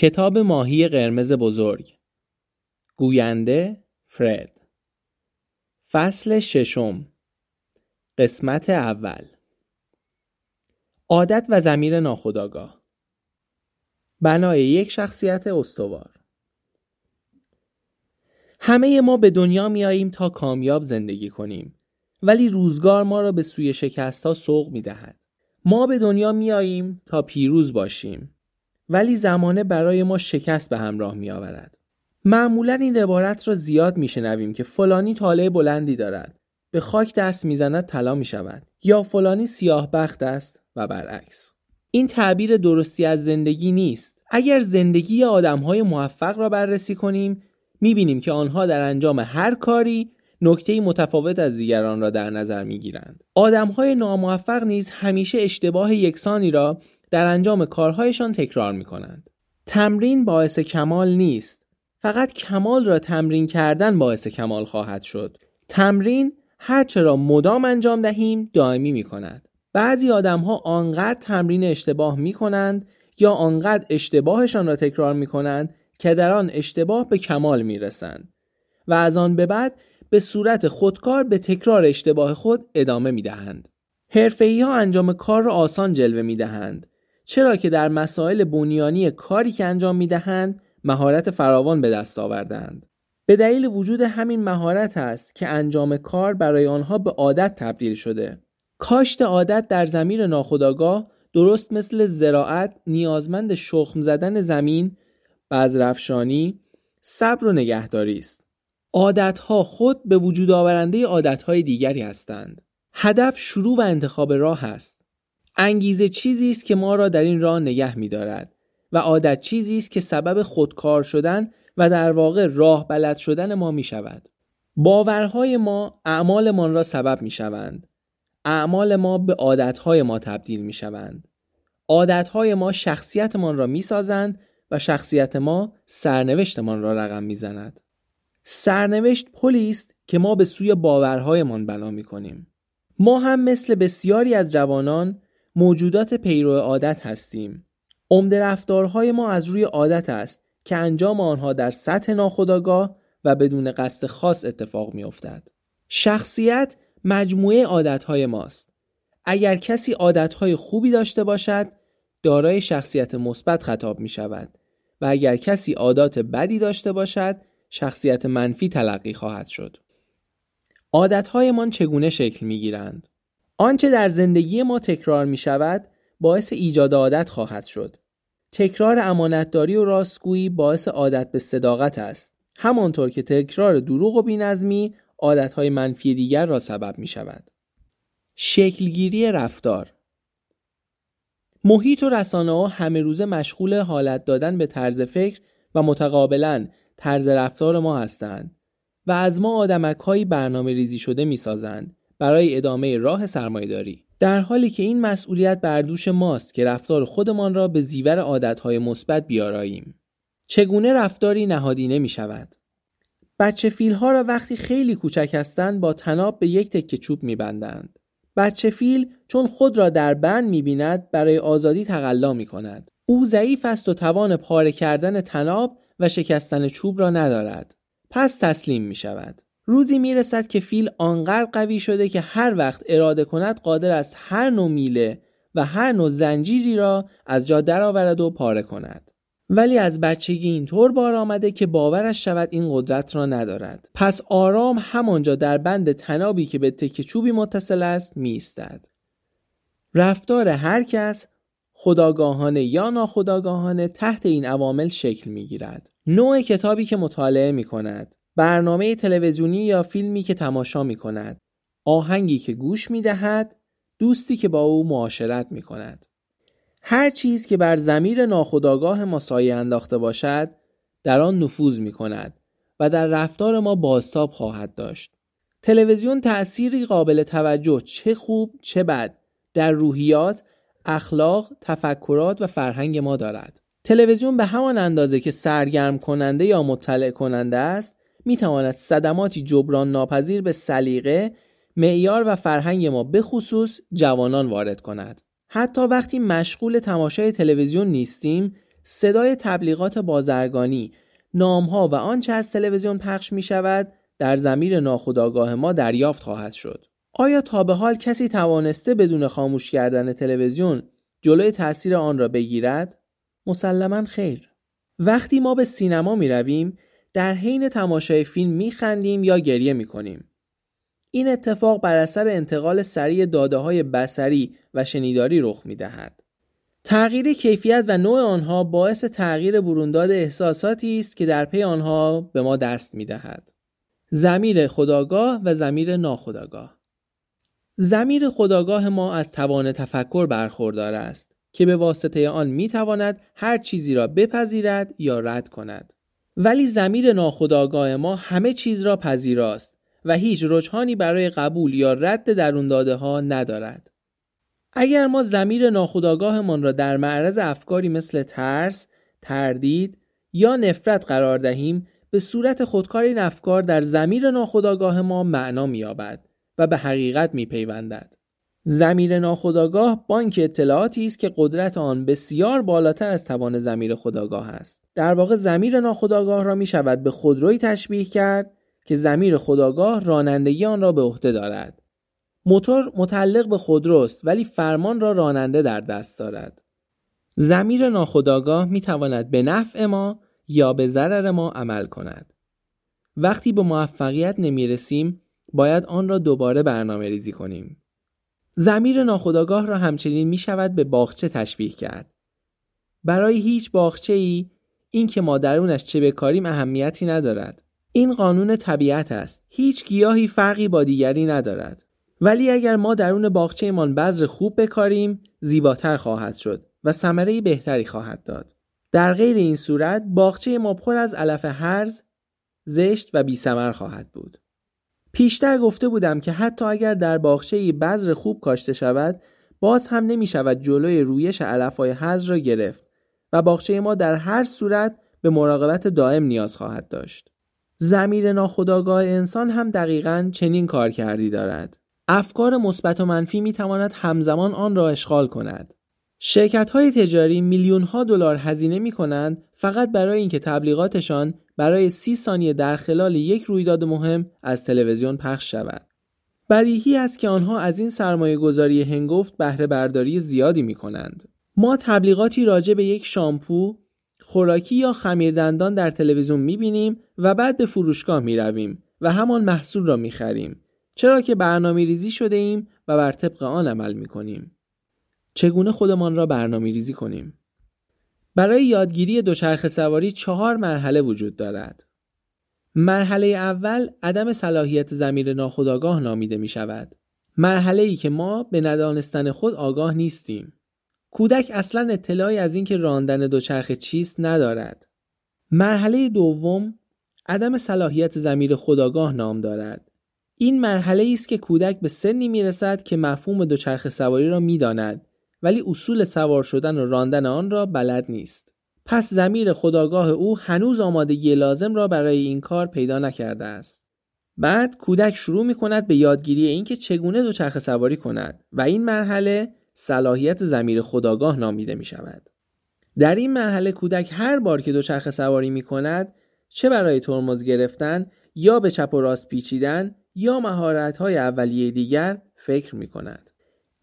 کتاب ماهی قرمز بزرگ. گوینده فرد. فصل ششم. قسمت اول. عادت و زمیر ناخودآگاه. بنای یک شخصیت استوار. همه ما به دنیا میاییم تا کامیاب زندگی کنیم ولی روزگار ما را به سوی شکست ها سوق می دهد. ما به دنیا میاییم تا پیروز باشیم. ولی زمانه برای ما شکست به همراه می آورد. معمولا این عبارت را زیاد میشنویم که فلانی طالع بلندی دارد به خاک دست می‌زند طلا می شود یا فلانی سیاه بخت است و برعکس این تعبیر درستی از زندگی نیست اگر زندگی های موفق را بررسی کنیم بینیم که آنها در انجام هر کاری نکته متفاوت از دیگران را در نظر می گیرند. آدم های ناموفق نیز همیشه اشتباه یکسانی را در انجام کارهایشان تکرار می کنند. تمرین باعث کمال نیست. فقط کمال را تمرین کردن باعث کمال خواهد شد. تمرین هرچه را مدام انجام دهیم دائمی می کند. بعضی آدم ها آنقدر تمرین اشتباه می کنند یا آنقدر اشتباهشان را تکرار می کنند که در آن اشتباه به کمال می رسند و از آن به بعد به صورت خودکار به تکرار اشتباه خود ادامه می دهند. حرفه‌ای ها انجام کار را آسان جلوه می دهند چرا که در مسائل بنیانی کاری که انجام می دهند مهارت فراوان به دست آوردند. به دلیل وجود همین مهارت است که انجام کار برای آنها به عادت تبدیل شده. کاشت عادت در زمین ناخودآگاه درست مثل زراعت نیازمند شخم زدن زمین، بذرفشانی، صبر و نگهداری است. عادتها خود به وجود آورنده عادتهای دیگری هستند. هدف شروع و انتخاب راه است. انگیزه چیزی است که ما را در این راه نگه می دارد و عادت چیزی است که سبب خودکار شدن و در واقع راه بلد شدن ما می شود. باورهای ما اعمالمان را سبب می شوند. اعمال ما به عادتهای ما تبدیل می شوند. عادتهای ما شخصیتمان را می سازند و شخصیت ما سرنوشتمان را رقم می زند. سرنوشت پلی است که ما به سوی باورهایمان بنا می کنیم. ما هم مثل بسیاری از جوانان موجودات پیرو عادت هستیم. عمده رفتارهای ما از روی عادت است که انجام آنها در سطح ناخودآگاه و بدون قصد خاص اتفاق می افتد. شخصیت مجموعه عادتهای ماست. اگر کسی عادتهای خوبی داشته باشد دارای شخصیت مثبت خطاب می شود و اگر کسی عادات بدی داشته باشد شخصیت منفی تلقی خواهد شد. عادتهایمان چگونه شکل می گیرند؟ آنچه در زندگی ما تکرار می شود باعث ایجاد عادت خواهد شد. تکرار امانتداری و راستگویی باعث عادت به صداقت است. همانطور که تکرار دروغ و بینظمی عادتهای منفی دیگر را سبب می شود. شکلگیری رفتار محیط و رسانه ها همه روزه مشغول حالت دادن به طرز فکر و متقابلا طرز رفتار ما هستند و از ما آدمک هایی برنامه ریزی شده می سازند برای ادامه راه سرمایهداری در حالی که این مسئولیت بر دوش ماست که رفتار خودمان را به زیور عادتهای مثبت بیاراییم چگونه رفتاری نهادینه می شود بچه فیل ها را وقتی خیلی کوچک هستند با تناب به یک تکه چوب می بندند. بچه فیل چون خود را در بند می بیند برای آزادی تقلا می کند. او ضعیف است و توان پاره کردن تناب و شکستن چوب را ندارد. پس تسلیم می شود. روزی می رسد که فیل آنقدر قوی شده که هر وقت اراده کند قادر است هر نوع میله و هر نوع زنجیری را از جا درآورد و پاره کند. ولی از بچگی اینطور بار آمده که باورش شود این قدرت را ندارد پس آرام همانجا در بند تنابی که به تکه چوبی متصل است می رفتار هر کس خداگاهانه یا ناخداگاهانه تحت این عوامل شکل می گیرد. نوع کتابی که مطالعه می کند، برنامه تلویزیونی یا فیلمی که تماشا می کند، آهنگی که گوش می دهد، دوستی که با او معاشرت می کند. هر چیز که بر زمیر ناخداگاه ما سایه انداخته باشد در آن نفوذ می کند و در رفتار ما بازتاب خواهد داشت. تلویزیون تأثیری قابل توجه چه خوب چه بد در روحیات، اخلاق، تفکرات و فرهنگ ما دارد. تلویزیون به همان اندازه که سرگرم کننده یا مطلع کننده است می تواند صدماتی جبران ناپذیر به سلیقه، معیار و فرهنگ ما به خصوص جوانان وارد کند. حتی وقتی مشغول تماشای تلویزیون نیستیم صدای تبلیغات بازرگانی نامها و آنچه از تلویزیون پخش می شود در زمیر ناخودآگاه ما دریافت خواهد شد. آیا تا به حال کسی توانسته بدون خاموش کردن تلویزیون جلوی تاثیر آن را بگیرد؟ مسلما خیر. وقتی ما به سینما می رویم در حین تماشای فیلم می خندیم یا گریه می کنیم. این اتفاق بر اثر انتقال سریع داده های بسری و شنیداری رخ می دهد. تغییر کیفیت و نوع آنها باعث تغییر برونداد احساساتی است که در پی آنها به ما دست می دهد. زمیر خداگاه و زمیر ناخداگاه زمیر خداگاه ما از توان تفکر برخوردار است که به واسطه آن می تواند هر چیزی را بپذیرد یا رد کند. ولی زمیر ناخداگاه ما همه چیز را پذیراست و هیچ رجحانی برای قبول یا رد درون داده ها ندارد. اگر ما زمیر ناخداگاهمان را در معرض افکاری مثل ترس، تردید یا نفرت قرار دهیم به صورت خودکار این افکار در زمیر ناخداگاه ما معنا می‌یابد و به حقیقت میپیوندد. زمیر ناخداگاه بانک اطلاعاتی است که قدرت آن بسیار بالاتر از توان زمیر خداگاه است. در واقع زمیر ناخداگاه را می شود به خودروی تشبیه کرد که زمیر خداگاه رانندگی آن را به عهده دارد. موتور متعلق به خودروست ولی فرمان را راننده در دست دارد. زمیر ناخداگاه می تواند به نفع ما یا به ضرر ما عمل کند. وقتی به موفقیت نمی رسیم باید آن را دوباره برنامه ریزی کنیم. زمیر ناخداگاه را همچنین می شود به باغچه تشبیه کرد. برای هیچ باغچه ای این که ما درونش چه بکاریم اهمیتی ندارد. این قانون طبیعت است. هیچ گیاهی فرقی با دیگری ندارد. ولی اگر ما درون باغچهمان بذر خوب بکاریم زیباتر خواهد شد و ثمره بهتری خواهد داد. در غیر این صورت باغچه ما پر از علف هرز، زشت و بیثمر خواهد بود. پیشتر گفته بودم که حتی اگر در باغچه بذر خوب کاشته شود باز هم نمی شود جلوی رویش علفهای حز را گرفت و باغچه ما در هر صورت به مراقبت دائم نیاز خواهد داشت. زمیر ناخودآگاه انسان هم دقیقا چنین کار کردی دارد. افکار مثبت و منفی می تواند همزمان آن را اشغال کند. شرکت های تجاری میلیون ها دلار هزینه می کنند فقط برای اینکه تبلیغاتشان برای سی ثانیه در خلال یک رویداد مهم از تلویزیون پخش شود. بدیهی است که آنها از این سرمایه گذاری هنگفت بهره برداری زیادی می کنند. ما تبلیغاتی راجع به یک شامپو، خوراکی یا خمیردندان در تلویزیون می بینیم و بعد به فروشگاه می رویم و همان محصول را می خریم. چرا که برنامه ریزی شده ایم و بر طبق آن عمل می کنیم. چگونه خودمان را برنامه ریزی کنیم؟ برای یادگیری دوچرخه سواری چهار مرحله وجود دارد. مرحله اول عدم صلاحیت زمیر ناخودآگاه نامیده می شود. مرحله ای که ما به ندانستن خود آگاه نیستیم. کودک اصلا اطلاعی از اینکه راندن دوچرخه چیست ندارد. مرحله دوم عدم صلاحیت زمیر خودآگاه نام دارد. این مرحله است که کودک به سنی می رسد که مفهوم دوچرخه سواری را می داند ولی اصول سوار شدن و راندن آن را بلد نیست. پس زمیر خداگاه او هنوز آمادگی لازم را برای این کار پیدا نکرده است. بعد کودک شروع می کند به یادگیری اینکه چگونه دوچرخه سواری کند و این مرحله صلاحیت زمیر خداگاه نامیده می شود. در این مرحله کودک هر بار که دوچرخه سواری می کند چه برای ترمز گرفتن یا به چپ و راست پیچیدن یا مهارت های اولیه دیگر فکر می کند.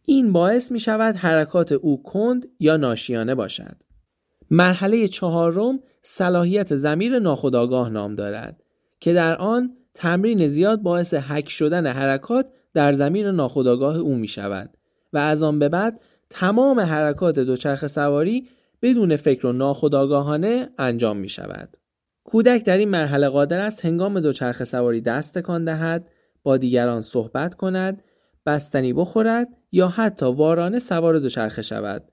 این باعث می شود حرکات او کند یا ناشیانه باشد. مرحله چهارم صلاحیت زمیر ناخودآگاه نام دارد که در آن تمرین زیاد باعث حک شدن حرکات در زمین ناخودآگاه او می شود و از آن به بعد تمام حرکات دوچرخه سواری بدون فکر و ناخودآگاهانه انجام می شود. کودک در این مرحله قادر است هنگام دوچرخه سواری دست تکان دهد، با دیگران صحبت کند بستنی بخورد یا حتی وارانه سوار دوچرخه شود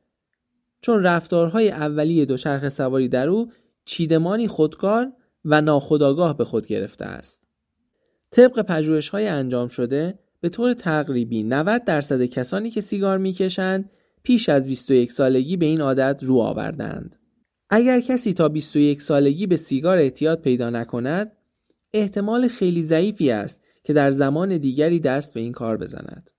چون رفتارهای اولیه دوچرخه سواری در او چیدمانی خودکار و ناخودآگاه به خود گرفته است طبق پژوهش های انجام شده به طور تقریبی 90 درصد کسانی که سیگار می‌کشند پیش از 21 سالگی به این عادت رو آوردند. اگر کسی تا 21 سالگی به سیگار احتیاط پیدا نکند، احتمال خیلی ضعیفی است که در زمان دیگری دست به این کار بزند.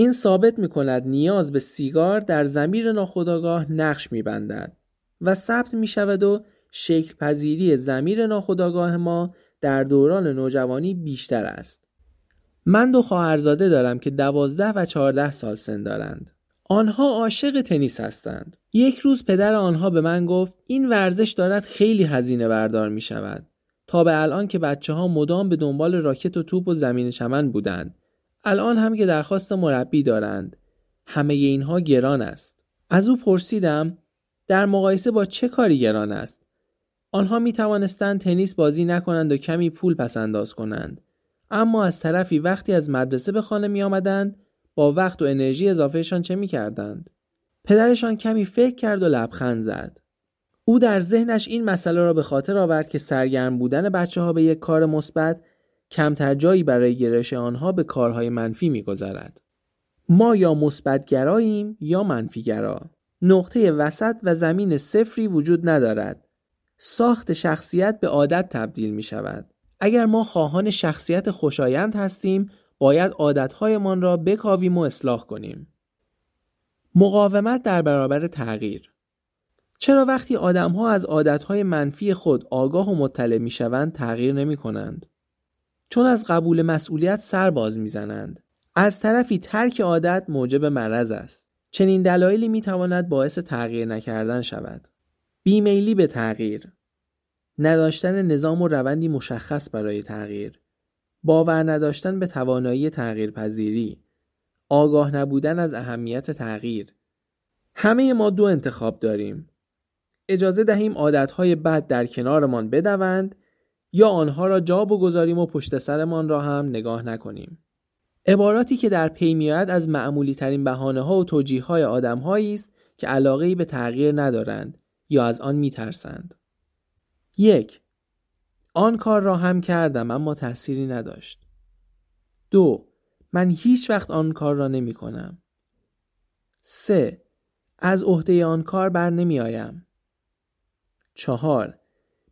این ثابت می کند نیاز به سیگار در زمیر ناخودآگاه نقش می بندد و ثبت می شود و شکل پذیری زمیر ناخودآگاه ما در دوران نوجوانی بیشتر است. من دو خواهرزاده دارم که دوازده و چهارده سال سن دارند. آنها عاشق تنیس هستند. یک روز پدر آنها به من گفت این ورزش دارد خیلی هزینه بردار می شود. تا به الان که بچه ها مدام به دنبال راکت و توپ و زمین چمن بودند. الان هم که درخواست مربی دارند. همه اینها گران است. از او پرسیدم در مقایسه با چه کاری گران است؟ آنها می توانستند تنیس بازی نکنند و کمی پول پس انداز کنند. اما از طرفی وقتی از مدرسه به خانه می آمدند با وقت و انرژی اضافهشان چه می کردند؟ پدرشان کمی فکر کرد و لبخند زد. او در ذهنش این مسئله را به خاطر آورد که سرگرم بودن بچه ها به یک کار مثبت کمتر جایی برای گرش آنها به کارهای منفی میگذرد. ما یا مثبتگراییم یا منفیگرا. نقطه وسط و زمین صفری وجود ندارد. ساخت شخصیت به عادت تبدیل می شود. اگر ما خواهان شخصیت خوشایند هستیم باید عادتهایمان را بکاویم و اصلاح کنیم. مقاومت در برابر تغییر چرا وقتی آدمها از عادتهای منفی خود آگاه و مطلع می شوند تغییر نمی کنند؟ چون از قبول مسئولیت سر باز می زنند. از طرفی ترک عادت موجب مرض است. چنین دلایلی می تواند باعث تغییر نکردن شود. بیمیلی به تغییر نداشتن نظام و روندی مشخص برای تغییر باور نداشتن به توانایی تغییر پذیری آگاه نبودن از اهمیت تغییر همه ما دو انتخاب داریم اجازه دهیم عادتهای بد در کنارمان بدوند یا آنها را جا بگذاریم و پشت سرمان را هم نگاه نکنیم عباراتی که در پی میآید از معمولی ترین بهانه ها و توجیه های آدم است که علاقه به تغییر ندارند یا از آن میترسند. یک آن کار را هم کردم اما تأثیری نداشت. دو من هیچ وقت آن کار را نمی کنم. سه از عهده آن کار بر نمی آیم. چهار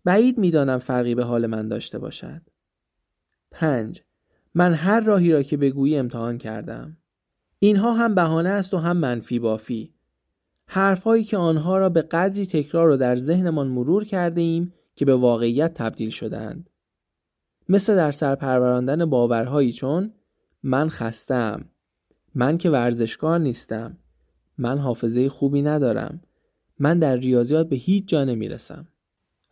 بعید می‌دانم فرقی به حال من داشته باشد. پنج من هر راهی را که بگویی امتحان کردم. اینها هم بهانه است و هم منفی بافی. حرفهایی که آنها را به قدری تکرار و در ذهنمان مرور کرده ایم که به واقعیت تبدیل شدند. مثل در سرپروراندن باورهایی چون من خستم من که ورزشکار نیستم من حافظه خوبی ندارم من در ریاضیات به هیچ جا نمی‌رسم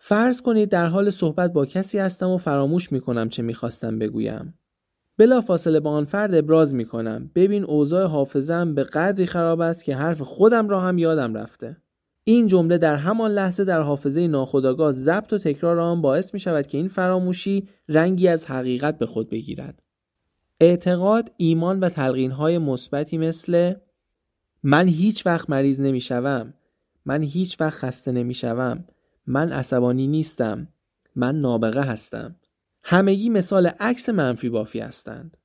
فرض کنید در حال صحبت با کسی هستم و فراموش می‌کنم چه می‌خواستم بگویم بلا فاصله با آن فرد ابراز می‌کنم ببین اوضاع حافظم به قدری خراب است که حرف خودم را هم یادم رفته این جمله در همان لحظه در حافظه ناخودآگاه ضبط و تکرار آن باعث می شود که این فراموشی رنگی از حقیقت به خود بگیرد. اعتقاد، ایمان و تلقین های مثبتی مثل من هیچ وقت مریض نمی شوم. من هیچ وقت خسته نمی شوم. من عصبانی نیستم. من نابغه هستم. همگی مثال عکس منفی بافی هستند.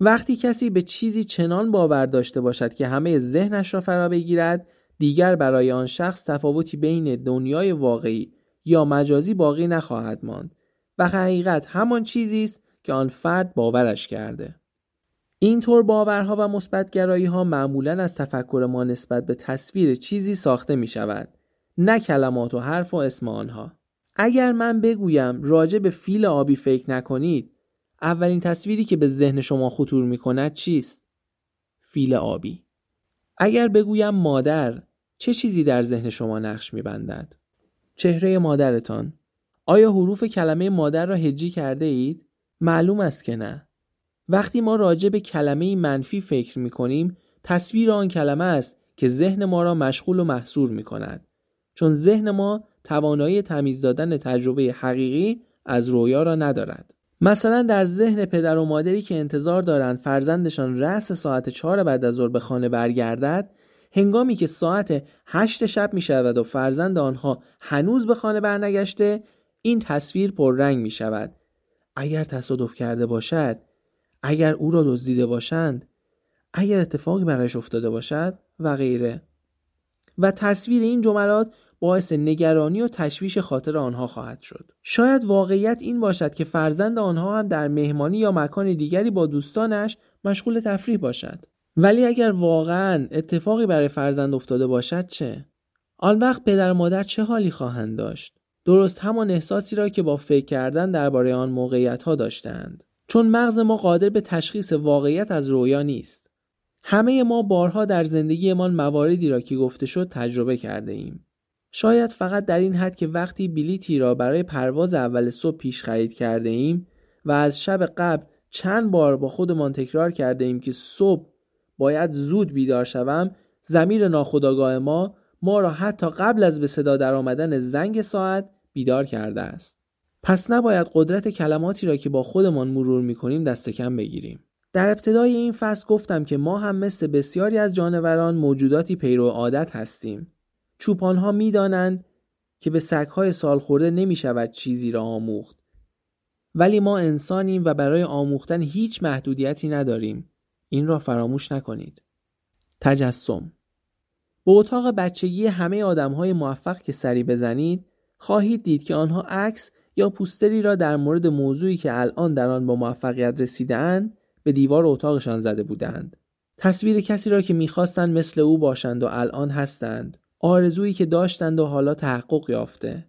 وقتی کسی به چیزی چنان باور داشته باشد که همه ذهنش را فرا بگیرد دیگر برای آن شخص تفاوتی بین دنیای واقعی یا مجازی باقی نخواهد ماند و حقیقت همان چیزی است که آن فرد باورش کرده اینطور باورها و مثبتگرایی ها معمولا از تفکر ما نسبت به تصویر چیزی ساخته می شود نه کلمات و حرف و اسم آنها اگر من بگویم راجع به فیل آبی فکر نکنید اولین تصویری که به ذهن شما خطور می کند چیست؟ فیل آبی اگر بگویم مادر چه چیزی در ذهن شما نقش میبندد؟ چهره مادرتان آیا حروف کلمه مادر را هجی کرده اید؟ معلوم است که نه. وقتی ما راجع به کلمه منفی فکر می کنیم تصویر آن کلمه است که ذهن ما را مشغول و محصور می کند. چون ذهن ما توانایی تمیز دادن تجربه حقیقی از رویا را ندارد. مثلا در ذهن پدر و مادری که انتظار دارند فرزندشان رأس ساعت چهار بعد از ظهر به خانه برگردد هنگامی که ساعت هشت شب می شود و فرزند آنها هنوز به خانه برنگشته این تصویر پررنگ می شود اگر تصادف کرده باشد اگر او را دزدیده باشند اگر اتفاقی برایش افتاده باشد و غیره و تصویر این جملات باعث نگرانی و تشویش خاطر آنها خواهد شد. شاید واقعیت این باشد که فرزند آنها هم در مهمانی یا مکان دیگری با دوستانش مشغول تفریح باشد. ولی اگر واقعا اتفاقی برای فرزند افتاده باشد چه؟ آن وقت پدر و مادر چه حالی خواهند داشت درست همان احساسی را که با فکر کردن درباره آن موقعیت ها داشتند چون مغز ما قادر به تشخیص واقعیت از رویا نیست همه ما بارها در زندگیمان مواردی را که گفته شد تجربه کرده ایم شاید فقط در این حد که وقتی بلیتی را برای پرواز اول صبح پیش خرید کرده ایم و از شب قبل چند بار با خودمان تکرار کرده ایم که صبح باید زود بیدار شوم زمیر ناخودآگاه ما ما را حتی قبل از به صدا در آمدن زنگ ساعت بیدار کرده است. پس نباید قدرت کلماتی را که با خودمان مرور می کنیم دست کم بگیریم. در ابتدای این فصل گفتم که ما هم مثل بسیاری از جانوران موجوداتی پیرو عادت هستیم. چوپانها می‌دانند که به سگهای سال خورده نمی شود چیزی را آموخت. ولی ما انسانیم و برای آموختن هیچ محدودیتی نداریم. این را فراموش نکنید. تجسم به اتاق بچگی همه های موفق که سری بزنید خواهید دید که آنها عکس یا پوستری را در مورد موضوعی که الان در آن با موفقیت رسیدهاند به دیوار اتاقشان زده بودند تصویر کسی را که می‌خواستند مثل او باشند و الان هستند. آرزویی که داشتند و حالا تحقق یافته.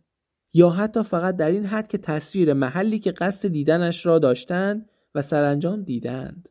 یا حتی فقط در این حد که تصویر محلی که قصد دیدنش را داشتند و سرانجام دیدند.